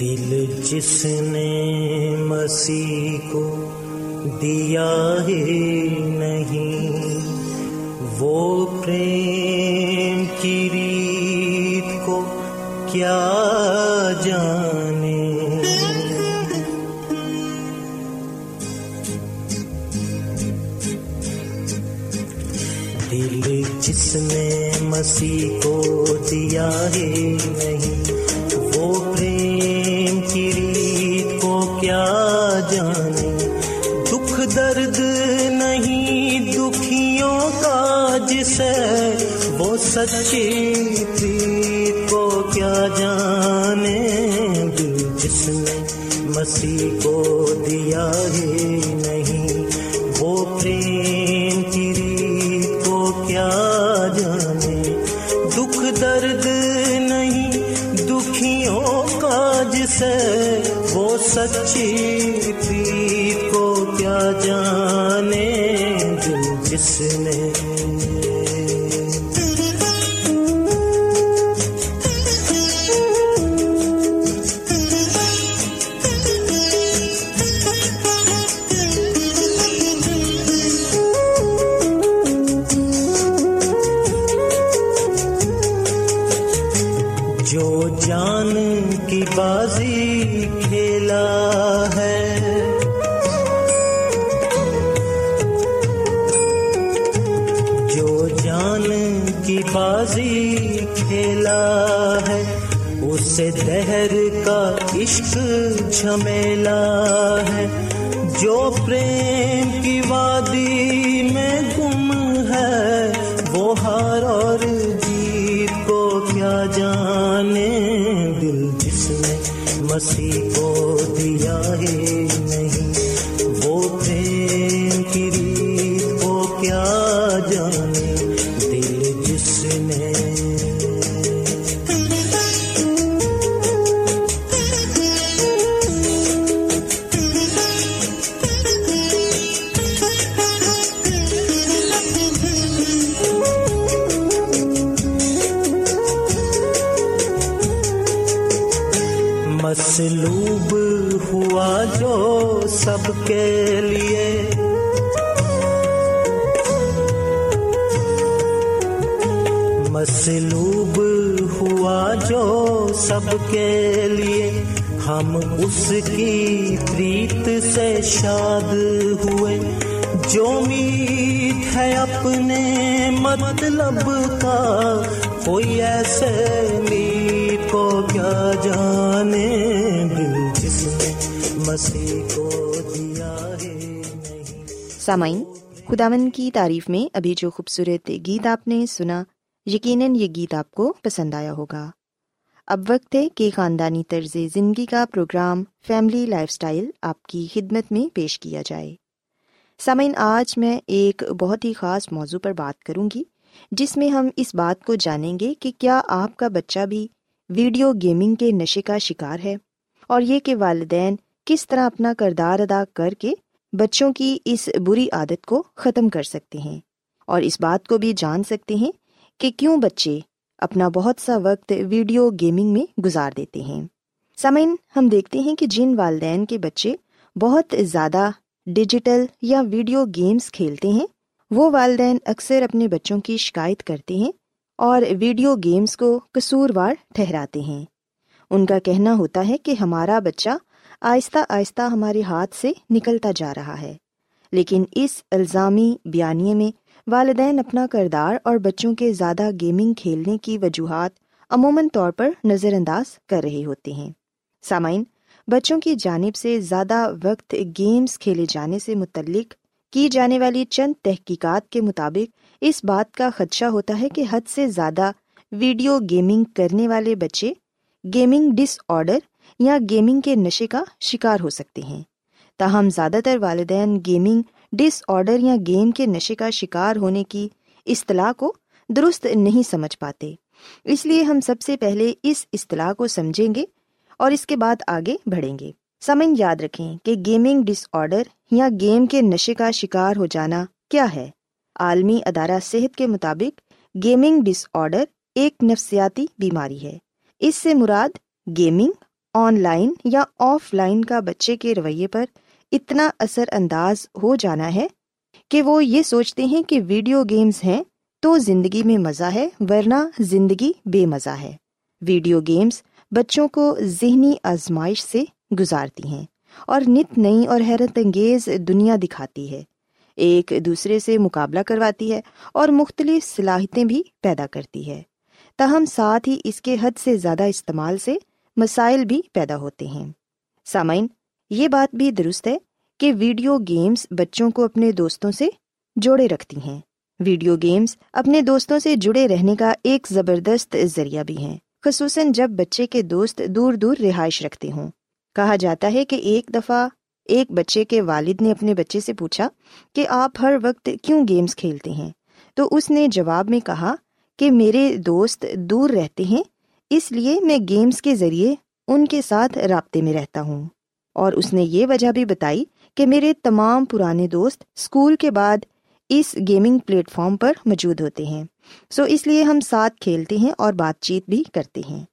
دل جس نے مسیح کو دیا ہے نہیں، وہ پریم کی ریت کو کیا جانے؟ دل جس نے مسیح کو دیا ہے نہیں سچی پریت کو کیا جانے دل جس نے مسیح کو دیا ہے نہیں؟ وہ پریم کی ریت کو کیا جانے؟ دکھ درد نہیں، دکھیوں کا جسے وہ سچی پریت کو کیا جانے دل جس نے جھمیلا سامعین خداون کی تعریف میں ابھی جو خوبصورت گیت آپ نے سنا، یقیناً یہ گیت آپ کو پسند آیا ہوگا۔ اب وقت ہے کہ خاندانی طرز زندگی کا پروگرام فیملی لائف اسٹائل آپ کی خدمت میں پیش کیا جائے۔ سامعین، آج میں ایک بہت ہی خاص موضوع پر بات کروں گی، جس میں ہم اس بات کو جانیں گے کہ کیا آپ کا بچہ بھی ویڈیو گیمنگ کے نشے کا شکار ہے اور یہ کہ والدین کس طرح اپنا کردار ادا کر کے بچوں کی اس بری عادت کو ختم کر سکتے ہیں اور اس بات کو بھی جان سکتے ہیں کہ کیوں بچے اپنا بہت سا وقت ویڈیو گیمنگ میں گزار دیتے ہیں۔ سمعن ہم دیکھتے ہیں کہ جن والدین کے بچے بہت زیادہ ڈیجیٹل یا ویڈیو گیمس کھیلتے ہیں، وہ والدین اکثر اپنے بچوں کی شکایت کرتے ہیں اور ویڈیو گیمس کو قصوروار ٹھہراتے ہیں۔ ان کا کہنا ہوتا ہے کہ ہمارا بچہ آہستہ آہستہ ہمارے ہاتھ سے نکلتا جا رہا ہے۔ لیکن اس الزامی بیانیے میں والدین اپنا کردار اور بچوں کے زیادہ گیمنگ کھیلنے کی وجوہات عموماً طور پر نظر انداز کر رہے ہوتے ہیں۔ سامعین، بچوں کی جانب سے زیادہ وقت گیمس کھیلے جانے سے متعلق کی جانے والی چند تحقیقات کے مطابق اس بات کا خدشہ ہوتا ہے کہ حد سے زیادہ ویڈیو گیمنگ کرنے والے بچے گیمنگ ڈس آڈر یا گیمنگ کے نشے کا شکار ہو سکتے ہیں۔ تاہم، زیادہ تر والدین گیمنگ، ڈس آڈر یا گیم کے نشے کا شکار ہونے کی اصطلاح کو درست نہیں سمجھ پاتے۔ اس لیے ہم سب سے پہلے اس اصطلاح کو سمجھیں گے اور اس کے بعد آگے بڑھیں گے۔ سمن یاد رکھیں کہ گیمنگ، ڈس آڈر یا گیم کے نشے کا شکار ہو جانا کیا ہے۔ عالمی ادارہ صحت کے مطابق، گیمنگ، ڈس آڈر ایک نفسیاتی بیماری ہے۔ اس سے مراد گیمنگ آن لائن یا آف لائن کا بچے کے رویے پر اتنا اثر انداز ہو جانا ہے کہ وہ یہ سوچتے ہیں کہ ویڈیو گیمز ہیں تو زندگی میں مزہ ہے، ورنہ زندگی بے مزہ ہے۔ ویڈیو گیمز بچوں کو ذہنی آزمائش سے گزارتی ہیں اور نت نئی اور حیرت انگیز دنیا دکھاتی ہے۔ ایک دوسرے سے مقابلہ کرواتی ہے اور مختلف صلاحیتیں بھی پیدا کرتی ہے۔ تاہم ساتھ ہی اس کے حد سے زیادہ استعمال سے مسائل بھی پیدا ہوتے ہیں۔ سامعین، یہ بات بھی درست ہے کہ ویڈیو گیمس بچوں کو اپنے دوستوں سے جوڑے رکھتی ہیں۔ ویڈیو گیمس اپنے دوستوں سے جڑے رہنے کا ایک زبردست ذریعہ بھی ہیں، خصوصاً جب بچے کے دوست دور دور رہائش رکھتے ہوں۔ کہا جاتا ہے کہ ایک دفعہ ایک بچے کے والد نے اپنے بچے سے پوچھا کہ آپ ہر وقت کیوں گیمس کھیلتے ہیں؟ تو اس نے جواب میں کہا کہ میرے دوست دور رہتے ہیں اس لیے میں گیمس کے ذریعے ان کے ساتھ رابطے میں رہتا ہوں۔ اور اس نے یہ وجہ بھی بتائی کہ میرے تمام پرانے دوست اسکول کے بعد اس گیمنگ پلیٹ فارم پر موجود ہوتے ہیں۔ سو اس لیے ہم ساتھ کھیلتے ہیں اور بات چیت بھی کرتے ہیں۔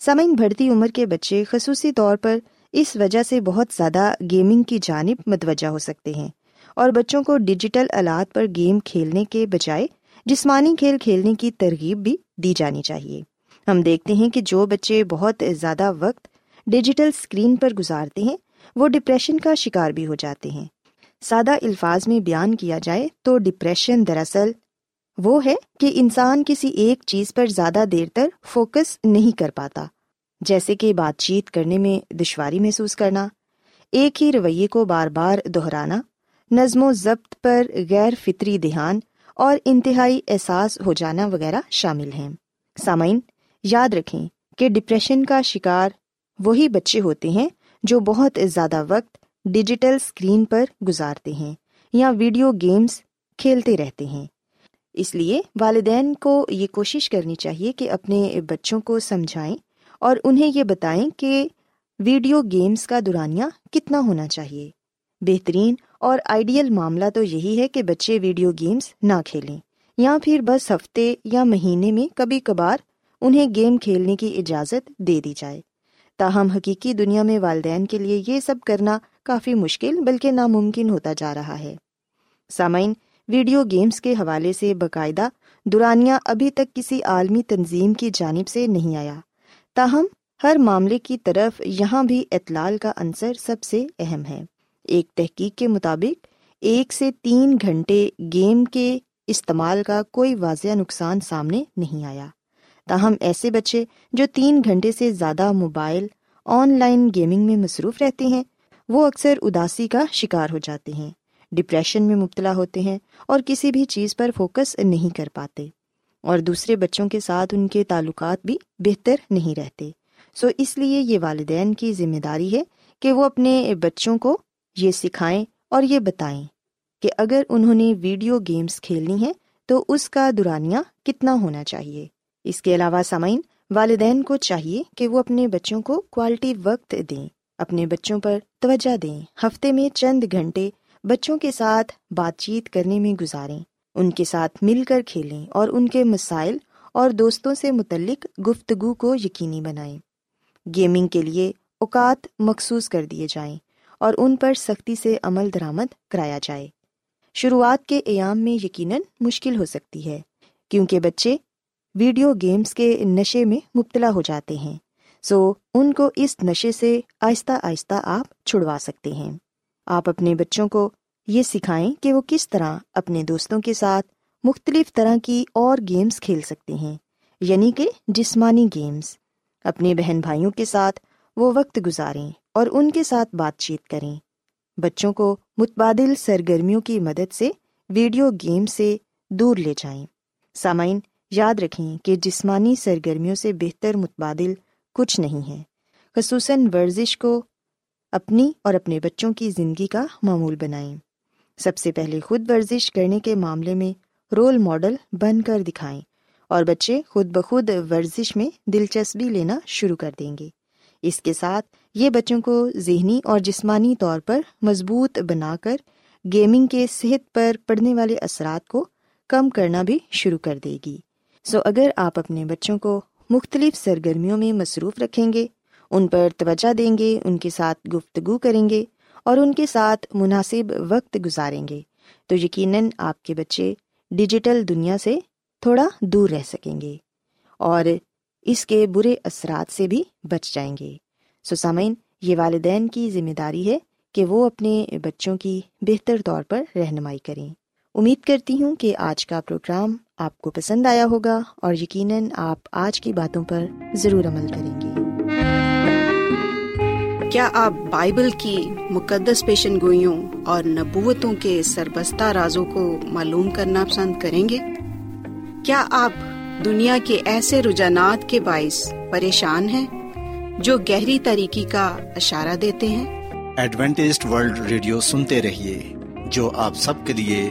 سمعن بڑھتی عمر کے بچے خصوصی طور پر اس وجہ سے بہت زیادہ گیمنگ کی جانب متوجہ ہو سکتے ہیں اور بچوں کو ڈیجیٹل آلات پر گیم کھیلنے کے بجائے جسمانی کھیل کھیلنے کی ترغیب بھی دی جانی چاہیے۔ ہم دیکھتے ہیں کہ جو بچے بہت زیادہ وقت ڈیجیٹل اسکرین پر گزارتے ہیں، وہ ڈپریشن کا شکار بھی ہو جاتے ہیں۔ سادہ الفاظ میں بیان کیا جائے تو ڈپریشن دراصل وہ ہے کہ انسان کسی ایک چیز پر زیادہ دیر تک فوکس نہیں کر پاتا، جیسے کہ بات چیت کرنے میں دشواری محسوس کرنا، ایک ہی رویے کو بار بار دہرانا، نظم و ضبط پر غیر فطری دھیان اور انتہائی احساس ہو جانا وغیرہ شامل ہیں۔ سامعین یاد رکھیں کہ ڈپریشن کا شکار وہی بچے ہوتے ہیں جو بہت زیادہ وقت ڈیجیٹل اسکرین پر گزارتے ہیں یا ویڈیو گیمس کھیلتے رہتے ہیں۔ اس لیے والدین کو یہ کوشش کرنی چاہیے کہ اپنے بچوں کو سمجھائیں اور انہیں یہ بتائیں کہ ویڈیو گیمس کا دورانیہ کتنا ہونا چاہیے۔ بہترین اور آئیڈیل معاملہ تو یہی ہے کہ بچے ویڈیو گیمس نہ کھیلیں یا پھر بس ہفتے یا مہینے میں کبھی کبھار انہیں گیم کھیلنے کی اجازت دے دی جائے۔ تاہم، حقیقی دنیا میں والدین کے لیے یہ سب کرنا کافی مشکل بلکہ ناممکن ہوتا جا رہا ہے۔ سامعین، ویڈیو گیمس کے حوالے سے باقاعدہ دورانیہ ابھی تک کسی عالمی تنظیم کی جانب سے نہیں آیا۔ تاہم، ہر معاملے کی طرف یہاں بھی اطلال کا عنصر سب سے اہم ہے۔ ایک تحقیق کے مطابق، ایک سے تین گھنٹے گیم کے استعمال کا کوئی واضح نقصان سامنے نہیں آیا۔ تاہم ایسے بچے جو تین گھنٹے سے زیادہ موبائل، آن لائن گیمنگ میں مصروف رہتے ہیں، وہ اکثر اداسی کا شکار ہو جاتے ہیں، ڈپریشن میں مبتلا ہوتے ہیں اور کسی بھی چیز پر فوکس نہیں کر پاتے۔ اور دوسرے بچوں کے ساتھ ان کے تعلقات بھی بہتر نہیں رہتے۔ سو اس لیے یہ والدین کی ذمہ داری ہے کہ وہ اپنے بچوں کو یہ سکھائیں اور یہ بتائیں کہ اگر انہوں نے ویڈیو گیمس کھیلنی ہے تو اس کا دورانیہ کتنا ہونا چاہیے۔ اس کے علاوہ سامعین، والدین کو چاہیے کہ وہ اپنے بچوں کو کوالٹی وقت دیں، اپنے بچوں پر توجہ دیں، ہفتے میں چند گھنٹے بچوں کے ساتھ بات چیت کرنے میں گزاریں، ان کے ساتھ مل کر کھیلیں اور ان کے مسائل اور دوستوں سے متعلق گفتگو کو یقینی بنائیں۔ گیمنگ کے لیے اوقات مخصوص کر دیے جائیں اور ان پر سختی سے عمل درآمد کرایا جائے۔ شروعات کے ایام میں یقیناً مشکل ہو سکتی ہے، کیونکہ بچے ویڈیو گیمس کے نشے میں مبتلا ہو جاتے ہیں۔ سو ان کو اس نشے سے آہستہ آہستہ آپ چھڑوا سکتے ہیں۔ آپ اپنے بچوں کو یہ سکھائیں کہ وہ کس طرح اپنے دوستوں کے ساتھ مختلف طرح کی اور گیمس کھیل سکتے ہیں یعنی کہ جسمانی گیمس اپنے بہن بھائیوں کے ساتھ وہ وقت گزاریں اور ان کے ساتھ بات چیت کریں۔ بچوں کو متبادل سرگرمیوں کی مدد سے ویڈیو گیم سے دور لے جائیں۔ سامعین یاد رکھیں کہ جسمانی سرگرمیوں سے بہتر متبادل کچھ نہیں ہے، خصوصاً ورزش کو اپنی اور اپنے بچوں کی زندگی کا معمول بنائیں۔ سب سے پہلے خود ورزش کرنے کے معاملے میں رول ماڈل بن کر دکھائیں اور بچے خود بخود ورزش میں دلچسپی لینا شروع کر دیں گے۔ اس کے ساتھ یہ بچوں کو ذہنی اور جسمانی طور پر مضبوط بنا کر گیمنگ کے صحت پر پڑنے والے اثرات کو کم کرنا بھی شروع کر دے گی۔ سو اگر آپ اپنے بچوں کو مختلف سرگرمیوں میں مصروف رکھیں گے، ان پر توجہ دیں گے، ان کے ساتھ گفتگو کریں گے اور ان کے ساتھ مناسب وقت گزاریں گے، تو یقیناً آپ کے بچے ڈیجیٹل دنیا سے تھوڑا دور رہ سکیں گے اور اس کے برے اثرات سے بھی بچ جائیں گے۔ سسامین یہ والدین کی ذمہ داری ہے کہ وہ اپنے بچوں کی بہتر طور پر رہنمائی کریں۔ امید کرتی ہوں کہ آج کا پروگرام آپ کو پسند آیا ہوگا اور یقیناً آپ آج کی باتوں پر ضرور عمل کریں گے۔ کیا آپ بائبل کی مقدس پیشن گوئیوں اور نبوتوں کے سربستہ رازوں کو معلوم کرنا پسند کریں گے؟ کیا آپ دنیا کے ایسے رجحانات کے باعث پریشان ہیں جو گہری طریقے کا اشارہ دیتے ہیں؟ ایڈوینٹیسٹ ورلڈ ریڈیو سنتے رہیے جو آپ سب کے لیے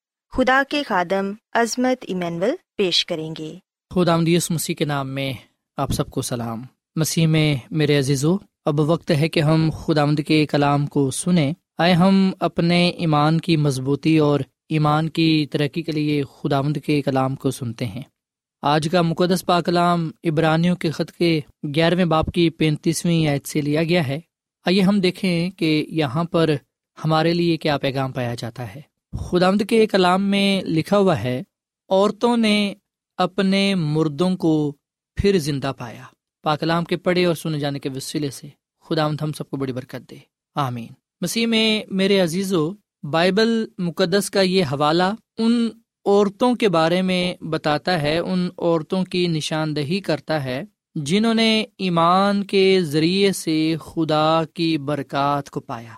خدا کے خادم عظمت ایمینول پیش کریں گے۔ خدا مدیس مسیح کے نام میں آپ سب کو سلام۔ مسیح میں میرے عزیزو، اب وقت ہے کہ ہم خدا مد کے کلام کو سنیں۔ آئے ہم اپنے ایمان کی مضبوطی اور ایمان کی ترقی کے لیے خدا مد کے کلام کو سنتے ہیں۔ آج کا مقدس پاکلام ابرانیوں کے خط کے گیارہویں باپ کی پینتیسویں عید سے لیا گیا ہے۔ آئیے ہم دیکھیں کہ یہاں پر ہمارے لیے کیا پیغام پایا جاتا ہے۔ خدامد کے کلام میں لکھا ہوا ہے، عورتوں نے اپنے مردوں کو پھر زندہ پایا۔ پاکلام کے پڑھے اور سنے جانے کے وسیلے سے خدا ہم سب کو بڑی برکت دے۔ آمین۔ مسیح میں میرے عزیز و بائبل مقدس کا یہ حوالہ ان عورتوں کے بارے میں بتاتا ہے، ان عورتوں کی نشاندہی کرتا ہے جنہوں نے ایمان کے ذریعے سے خدا کی برکات کو پایا۔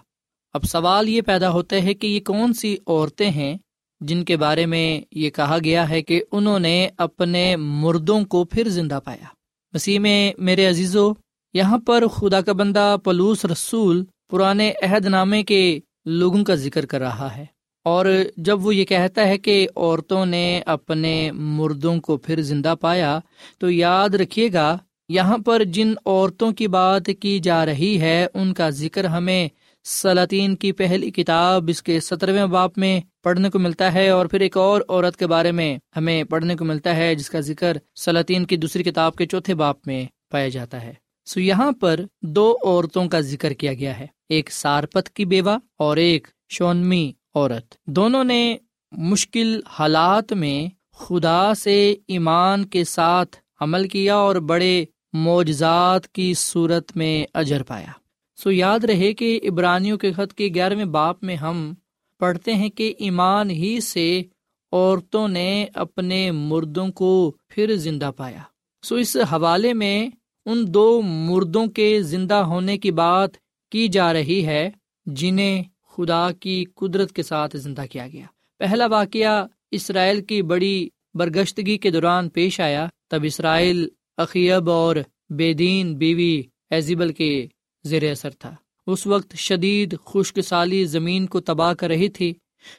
اب سوال یہ پیدا ہوتا ہے کہ یہ کون سی عورتیں ہیں جن کے بارے میں یہ کہا گیا ہے کہ انہوں نے اپنے مردوں کو پھر زندہ پایا۔ مسیح میں میرے عزیزو، یہاں پر خدا کا بندہ پلوس رسول پرانے عہد نامے کے لوگوں کا ذکر کر رہا ہے۔ اور جب وہ یہ کہتا ہے کہ عورتوں نے اپنے مردوں کو پھر زندہ پایا، تو یاد رکھیے گا، یہاں پر جن عورتوں کی بات کی جا رہی ہے، ان کا ذکر ہمیں سلاطین کی پہلی کتاب اس کے سترویں باپ میں پڑھنے کو ملتا ہے اور پھر ایک اور عورت کے بارے میں ہمیں پڑھنے کو ملتا ہے جس کا ذکر سلاطین کی دوسری کتاب کے چوتھے باپ میں پایا جاتا ہے۔ سو یہاں پر دو عورتوں کا ذکر کیا گیا ہے، ایک سارپت کی بیوہ اور ایک شونمی عورت۔ دونوں نے مشکل حالات میں خدا سے ایمان کے ساتھ عمل کیا اور بڑے معجزات کی صورت میں اجر پایا۔ سو یاد رہے کہ ابرانیوں کے خط کے گیارہویں باپ میں ہم پڑھتے ہیں کہ ایمان ہی سے عورتوں نے اپنے مردوں کو پھر زندہ پایا۔ سو اس حوالے میں ان دو مردوں کے زندہ ہونے کی بات کی جا رہی ہے جنہیں خدا کی قدرت کے ساتھ زندہ کیا گیا۔ پہلا واقعہ اسرائیل کی بڑی برگشتگی کے دوران پیش آیا۔ تب اسرائیل عقیب اور بے دین بیوی ایزیبل کے زیر اثر تھا۔ اس وقت شدید خشک سالی زمین کو تباہ کر رہی تھی،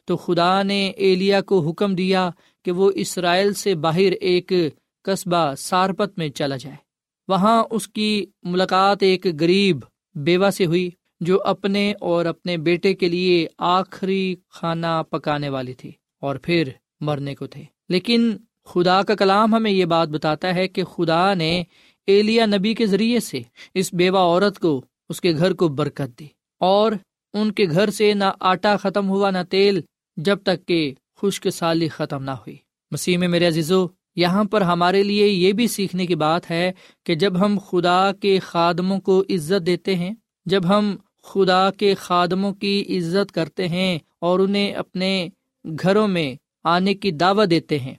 تو خدا نے ایلیا کو حکم دیا کہ وہ اسرائیل سے باہر ایک قصبہ سارپت میں چلا جائے۔ وہاں اس کی ملاقات ایک غریب بیوہ سے ہوئی، جو اپنے اور اپنے بیٹے کے لیے آخری کھانا پکانے والی تھی اور پھر مرنے کو تھے۔ لیکن خدا کا کلام ہمیں یہ بات بتاتا ہے کہ خدا نے ایلیا نبی کے ذریعے سے اس بیوہ عورت کو اس کے گھر کو برکت دی اور ان کے گھر سے نہ آٹا ختم ہوا نہ تیل جب تک کہ خشک سالی ختم نہ ہوئی۔ مسیح میں میرے عزیزو، یہاں پر ہمارے لیے یہ بھی سیکھنے کی بات ہے کہ جب ہم خدا کے خادموں کو عزت دیتے ہیں، جب ہم خدا کے خادموں کی عزت کرتے ہیں اور انہیں اپنے گھروں میں آنے کی دعوت دیتے ہیں،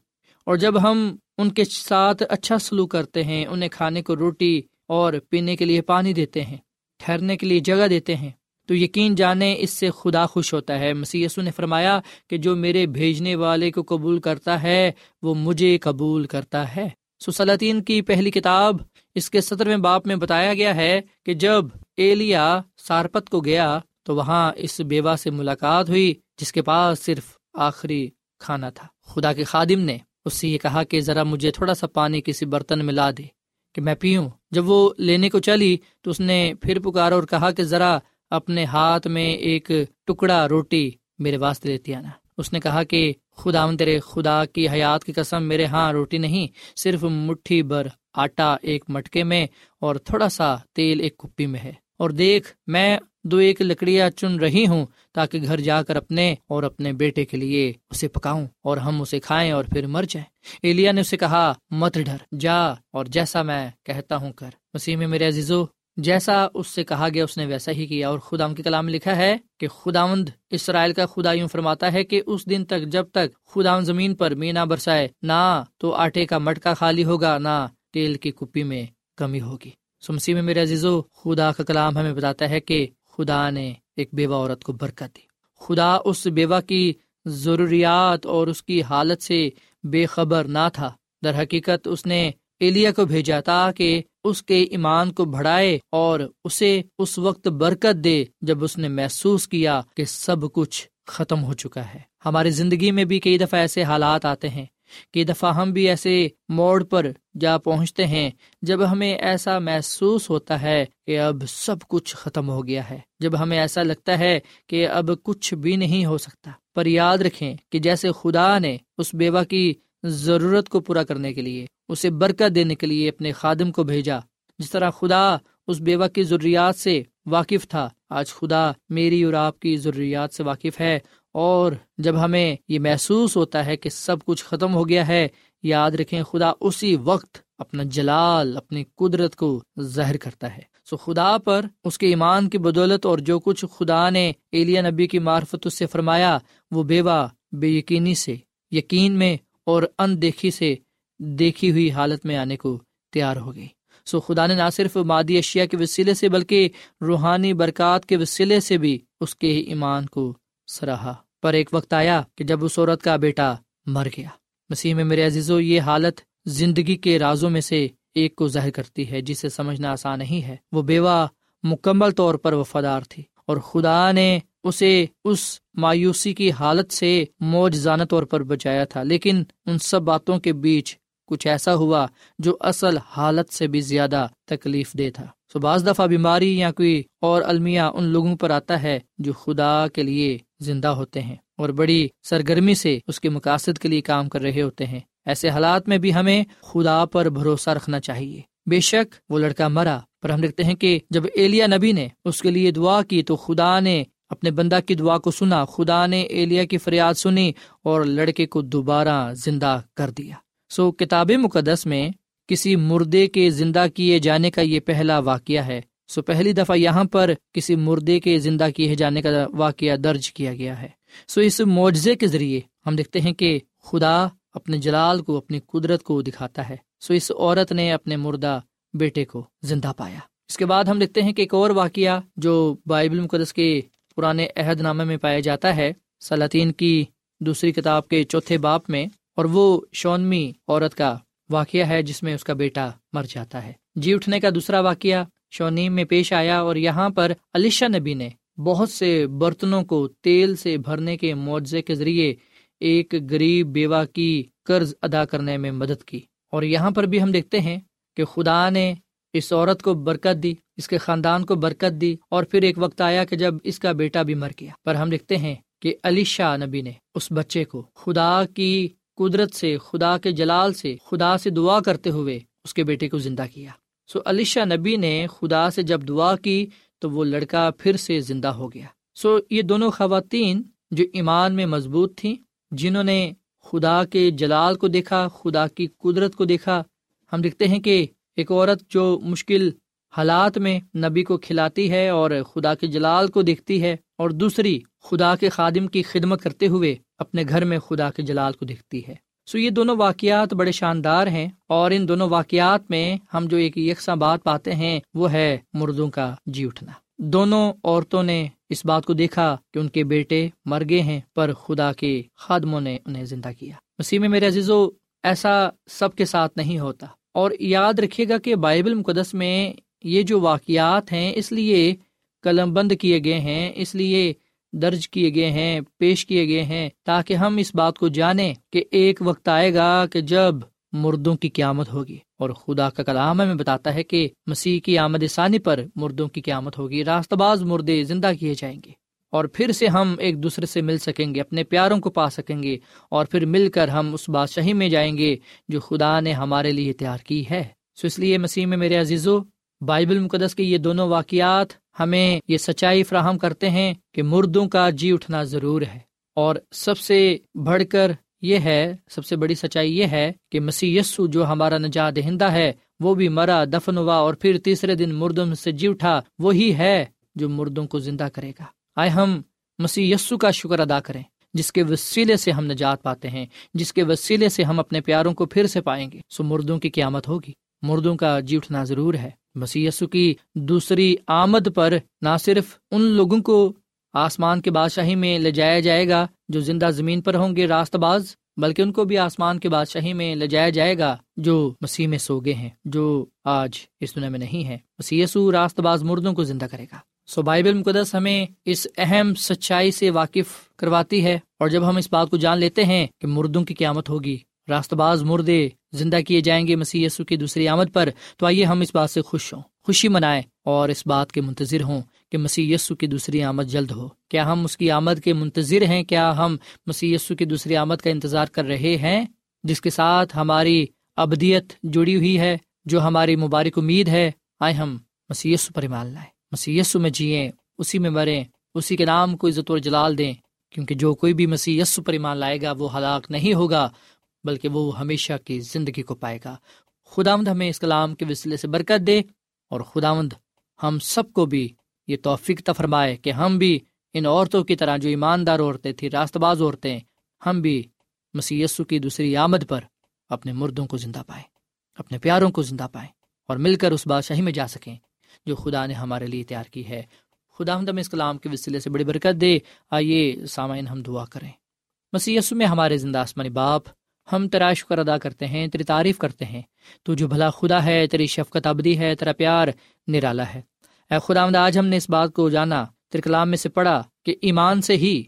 اور جب ہم ان کے ساتھ اچھا سلوک کرتے ہیں، انہیں کھانے کو روٹی اور پینے کے لیے پانی دیتے ہیں ٹھہرنے کے لیے جگہ دیتے ہیں۔ تو یقین جانے اس سے خدا خوش ہوتا ہے۔ مسی نے فرمایا کہ جو میرے بھیجنے والے کو قبول کرتا ہے، وہ مجھے قبول کرتا ہے۔ سلاطین کی پہلی کتاب اس کے سترویں باپ میں بتایا گیا ہے کہ جب ایلیا سارپت کو گیا تو وہاں اس بیوہ سے ملاقات ہوئی، جس کے پاس صرف آخری کھانا تھا۔ خدا کے خادم نے اس سے یہ کہا کہ ذرا مجھے تھوڑا سا پانی کسی برتن میں لا دے۔ کہ میں پیوں۔ جب وہ لینے کو چلی تو اس نے پھر پکارا اور کہا کہ ذرا اپنے ہاتھ میں ایک ٹکڑا روٹی میرے واسطے لیتی آنا۔ اس نے کہا کہ خدا تیرے خدا کی حیات کی قسم میرے ہاں روٹی نہیں، صرف مٹھی بھر آٹا ایک مٹکے میں اور تھوڑا سا تیل ایک کپی میں ہے۔ اور دیکھ، میں دو ایک لکڑیاں چن رہی ہوں تاکہ گھر جا کر اپنے اور اپنے بیٹے کے لیے اسے پکاؤں اور ہم اسے کھائیں اور پھر مر جائیں۔ ایلیا نے اسے کہا، مت ڈر، جا اور جیسا میں کہتا ہوں کر۔ مسیح میں میرے عزیزو، جیسا اس سے کہا گیا، اس نے ویسا ہی کیا۔ اور خدا کے کلام لکھا ہے کہ خداوند اسرائیل کا خدا یوں فرماتا ہے کہ اس دن تک جب تک خدا زمین پر مینا برسائے، نہ تو آٹے کا مٹکا خالی ہوگا، نہ تیل کی کپی میں کمی ہوگی۔ سمسی میں میرے عزیزو، خدا کا کلام ہمیں بتاتا ہے کہ خدا نے ایک بیوہ عورت کو برکت دی۔ خدا اس بیوہ کی ضروریات اور اس کی حالت سے بے خبر نہ تھا۔ در حقیقت اس نے ایلیا کو بھیجا تاکہ اس کے ایمان کو بڑھائے اور اسے اس وقت برکت دے جب اس نے محسوس کیا کہ سب کچھ ختم ہو چکا ہے۔ ہماری زندگی میں بھی کئی دفعہ ایسے حالات آتے ہیں کئی دفعہ ہم بھی ایسے موڑ پر جا پہنچتے ہیں جب ہمیں ایسا محسوس ہوتا ہے کہ اب سب کچھ ختم ہو گیا ہے، جب ہمیں ایسا لگتا ہے کہ اب کچھ بھی نہیں ہو سکتا۔ پر یاد رکھیں کہ جیسے خدا نے اس بیوہ کی ضرورت کو پورا کرنے کے لیے اسے برکت دینے کے لیے اپنے خادم کو بھیجا، جس طرح خدا اس بیوہ کی ضروریات سے واقف تھا۔ آج خدا میری اور آپ کی ضروریات سے واقف ہے اور جب ہمیں یہ محسوس ہوتا ہے کہ سب کچھ ختم ہو گیا ہے، یاد رکھیں خدا اسی وقت اپنا جلال، اپنی قدرت کو ظاہر کرتا ہے۔ سو خدا پر اس کے ایمان کی بدولت اور جو کچھ خدا نے ایلیا نبی کی معرفت اس سے فرمایا، وہ بیوہ، بے یقینی سے، یقین میں اور ان دیکھی سے دیکھی ہوئی حالت میں آنے کو تیار ہو گئی سو خدا نے نہ صرف مادی اشیاء کے وسیلے سے بلکہ روحانی برکات کے وسیلے سے بھی اس کے ایمان کو سراہا۔ پر ایک وقت آیا کہ جب اس عورت کا بیٹا مر گیا۔ مسیح میں میرے عزیزو، یہ حالت زندگی کے رازوں میں سے ایک کو ظاہر کرتی ہے، جسے سمجھنا آسان نہیں ہے۔ وہ بیوہ مکمل طور پر وفادار تھی اور خدا نے اسے اس مایوسی کی حالت سے موجزانہ طور پر بچایا تھا۔ لیکن ان سب باتوں کے بیچ کچھ ایسا ہوا جو اصل حالت سے بھی زیادہ تکلیف دہ تھا۔ سو بعض دفعہ بیماری یا کوئی اور المیہ ان لوگوں پر آتا ہے جو خدا کے لیے زندہ ہوتے ہیں اور بڑی سرگرمی سے اس کے مقاصد کے لیے کام کر رہے ہوتے ہیں۔ ایسے حالات میں بھی ہمیں خدا پر بھروسہ رکھنا چاہیے۔ بے شک وہ لڑکا مرا، پر ہم دیکھتے ہیں کہ جب ایلیا نبی نے اس کے لیے دعا کی تو خدا نے اپنے بندہ کی دعا کو سنا، خدا نے ایلیا کی فریاد سنی اور لڑکے کو دوبارہ زندہ کر دیا۔ سو کتاب مقدس میں کسی مردے کے زندہ کیے جانے کا یہ پہلا واقعہ ہے۔ سو پہلی دفعہ یہاں پر کسی مردے کے زندہ کیے جانے کا واقعہ درج کیا گیا ہے۔ سو اس معجزے کے ذریعے ہم دیکھتے ہیں کہ خدا اپنے جلال کو، اپنی قدرت کو دکھاتا ہے۔ سو اس عورت نے اپنے مردہ بیٹے کو زندہ پایا۔ اس کے بعد ہم دیکھتے ہیں کہ ایک اور واقعہ جو بائبل مقدس کے پرانے عہد نامے میں پایا جاتا ہے۔ سلاطین کی دوسری کتاب کے چوتھے باپ میں، اور وہ شونمی عورت کا واقعہ ہے جس میں اس کا بیٹا مر جاتا ہے۔ جی اٹھنے کا دوسرا واقعہ شونیم میں پیش آیا اور یہاں پر علیشا نبی نے بہت سے برتنوں کو تیل سے بھرنے کے معاوضے کے ذریعے ایک غریب بیوہ کی قرض ادا کرنے میں مدد کی۔ اور یہاں پر بھی ہم دیکھتے ہیں کہ خدا نے اس عورت کو برکت دی، اس کے خاندان کو برکت دی اور پھر ایک وقت آیا کہ جب اس کا بیٹا بھی مر گیا۔ پر ہم دیکھتے ہیں کہ علی شاہ نبی نے اس بچے کو خدا کی قدرت سے، خدا کے جلال سے، خدا سے دعا کرتے ہوئے اس کے بیٹے کو زندہ کیا۔ سو علی شاہ نبی نے خدا سے جب دعا کی تو وہ لڑکا پھر سے زندہ ہو گیا۔ سو یہ دونوں خواتین جو ایمان میں مضبوط تھیں، جنہوں نے خدا کے جلال کو دیکھا، خدا کی قدرت کو دیکھا، ہم دیکھتے ہیں کہ ایک عورت جو مشکل حالات میں نبی کو کھلاتی ہے اور خدا کے جلال کو دیکھتی ہے اور دوسری خدا کے خادم کی خدمت کرتے ہوئے اپنے گھر میں خدا کے جلال کو دیکھتی ہے۔ سو یہ دونوں واقعات بڑے شاندار ہیں اور ان دونوں واقعات میں ہم جو ایک یکساں بات پاتے ہیں وہ ہے مردوں کا جی اٹھنا۔ دونوں عورتوں نے اس بات کو دیکھا کہ ان کے بیٹے مر گئے ہیں پر خدا کے خادموں نے انہیں زندہ کیا۔ مسیح میں میرے عزیزو، ایسا سب کے ساتھ نہیں ہوتا۔ اور یاد رکھیے گا کہ بائبل مقدس میں یہ جو واقعات ہیں اس لیے قلم بند کیے گئے ہیں، اس لیے درج کیے گئے ہیں، پیش کیے گئے ہیں، تاکہ ہم اس بات کو جانیں کہ ایک وقت آئے گا کہ جب مردوں کی قیامت ہوگی۔ اور خدا کا کلام ہمیں بتاتا ہے کہ مسیح کی آمد ثانی پر مردوں کی قیامت ہوگی راست باز مردے زندہ کیے جائیں گے۔ اور پھر سے ہم ایک دوسرے سے مل سکیں گے، اپنے پیاروں کو پا سکیں گے، اور پھر مل کر ہم اس بادشاہی میں جائیں گے جو خدا نے ہمارے لیے تیار کی ہے۔ سو اس لیے مسیح میں میرے عزیزو بائبل مقدس کے یہ دونوں واقعات ہمیں یہ سچائی فراہم کرتے ہیں کہ مردوں کا جی اٹھنا ضرور ہے۔ اور سب سے بڑھ کر یہ ہے، سب سے بڑی سچائی یہ ہے کہ مسیح یسو جو ہمارا نجات دہندہ ہے، وہ بھی مرا، دفن ہوا اور پھر تیسرے دن مردوں سے جی اٹھا، وہی ہے جو مردوں کو زندہ کرے گا۔ آئے ہم مسیح یسو کا شکر ادا کریں، جس کے وسیلے سے ہم نجات پاتے ہیں، جس کے وسیلے سے ہم اپنے پیاروں کو پھر سے پائیں گے، سو مردوں کی قیامت ہوگی۔ مردوں کا جی اٹھنا ضرور ہے۔ مسیح یسو کی دوسری آمد پر نہ صرف ان لوگوں کو آسمان کے بادشاہی میں لے جایا جائے گا جو زندہ زمین پر ہوں گے راست باز، بلکہ ان کو بھی آسمان کے بادشاہی میں لے جایا جائے گا جو مسیح میں سو گئے ہیں، جو آج اس دنیا میں نہیں ہے مسیح یسو راست باز مردوں کو زندہ کرے گا۔ سو بائبل مقدس ہمیں اس اہم سچائی سے واقف کرواتی ہے اور جب ہم اس بات کو جان لیتے ہیں کہ مردوں کی قیامت ہوگی، راست باز مردے زندہ کیے جائیں گے مسیح یسو کی دوسری آمد پر، تو آئیے ہم اس بات سے خوش ہوں، خوشی منائیں اور اس بات کے منتظر ہوں کہ مسیح یسو کی دوسری آمد جلد ہو۔ کیا ہم اس کی آمد کے منتظر ہیں؟ کیا ہم مسیح یسو کی دوسری آمد کا انتظار کر رہے ہیں؟ جس کے ساتھ ہماری ابدیت جڑی ہوئی ہے، جو ہماری مبارک امید ہے، آئے ہم مسی یسو پر ایمان لائیں۔ مسی یسو میں جئیں، اسی میں مریں، اسی کے نام کو عزت و جلال دیں، کیونکہ جو کوئی بھی مسیح یسو پر ایمان لائے گا، وہ ہلاک نہیں ہوگا۔ بلکہ وہ ہمیشہ کی زندگی کو پائے گا۔ خداوند ہمیں اس کلام کے وسیلے سے برکت دے اور خداوند ہم سب کو بھی یہ توفیق فرمائے کہ ہم بھی ان عورتوں کی طرح جو ایماندار عورتیں تھیں راست باز عورتیں، ہم بھی مسی کی دوسری آمد پر اپنے مردوں کو زندہ پائیں، اپنے پیاروں کو زندہ پائیں اور مل کر اس بادشاہی میں جا سکیں جو خدا نے ہمارے لیے تیار کی ہے۔ خدا ہم اس کلام کے وسیلے سے بڑی برکت دے۔ آئیے سامعین ہم دعا کریں۔ مسی میں ہمارے زندہ آسمانی باپ ہم تیرا شکر ادا کرتے ہیں، تیری تعریف کرتے ہیں۔ تو جو بھلا خدا ہے، تیری شفقت ابدی ہے، تیرا پیار نرالا ہے۔ اے خدا آج ہم نے اس بات کو جانا کلام میں سے پڑھا کہ ایمان سے ہی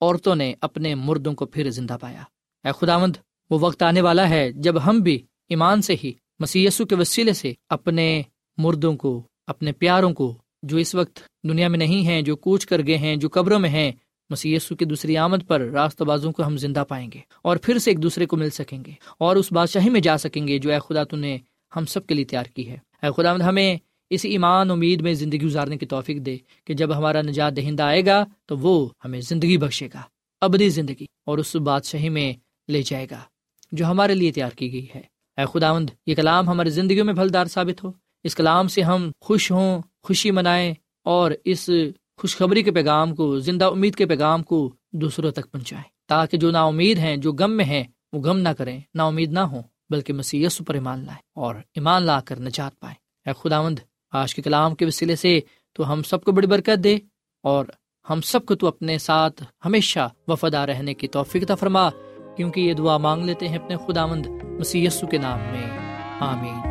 عورتوں نے اپنے مردوں کو پھر زندہ پایا۔ اے خداوند، وہ وقت آنے والا ہے جب ہم بھی ایمان سے ہی مسیسو کے وسیلے سے اپنے مردوں کو، اپنے پیاروں کو، جو اس وقت دنیا میں نہیں ہیں، جو کوچ کر گئے ہیں، جو قبروں میں ہیں مسیسو کی دوسری آمد پر راست بازوں کو ہم زندہ پائیں گے اور پھر سے ایک دوسرے کو مل سکیں گے اور اس بادشاہی میں جا سکیں گے جو اے خدا تو نے ہم سب کے لیے تیار کی ہے۔ اے خدا ہمیں اس ایمان، امید میں زندگی گزارنے کی توفیق دے کہ جب ہمارا نجات دہندہ آئے گا تو وہ ہمیں زندگی بخشے گا، ابدی زندگی اور اس بادشاہی میں لے جائے گا جو ہمارے لیے تیار کی گئی ہے۔ اے خداوند، یہ کلام ہماری زندگیوں میں پھلدار ثابت ہو۔ اس کلام سے ہم خوش ہوں، خوشی منائیں اور اس خوشخبری کے پیغام کو، زندہ امید کے پیغام کو دوسروں تک پہنچائیں۔ تاکہ جو نا امید ہیں، جو غم میں ہیں، وہ غم نہ کریں نا امید نہ ہوں، بلکہ مسی پر ایمان لائیں اور ایمان لا کر نجات پائیں۔ اے خداوند، آج کے کلام کے وسیلے سے تو ہم سب کو بڑی برکت دے اور ہم سب کو تو اپنے ساتھ ہمیشہ وفادار رہنے کی توفیق فرما، کیونکہ یہ دعا مانگ لیتے ہیں اپنے خدا مند مسی کے نام میں۔ آمین۔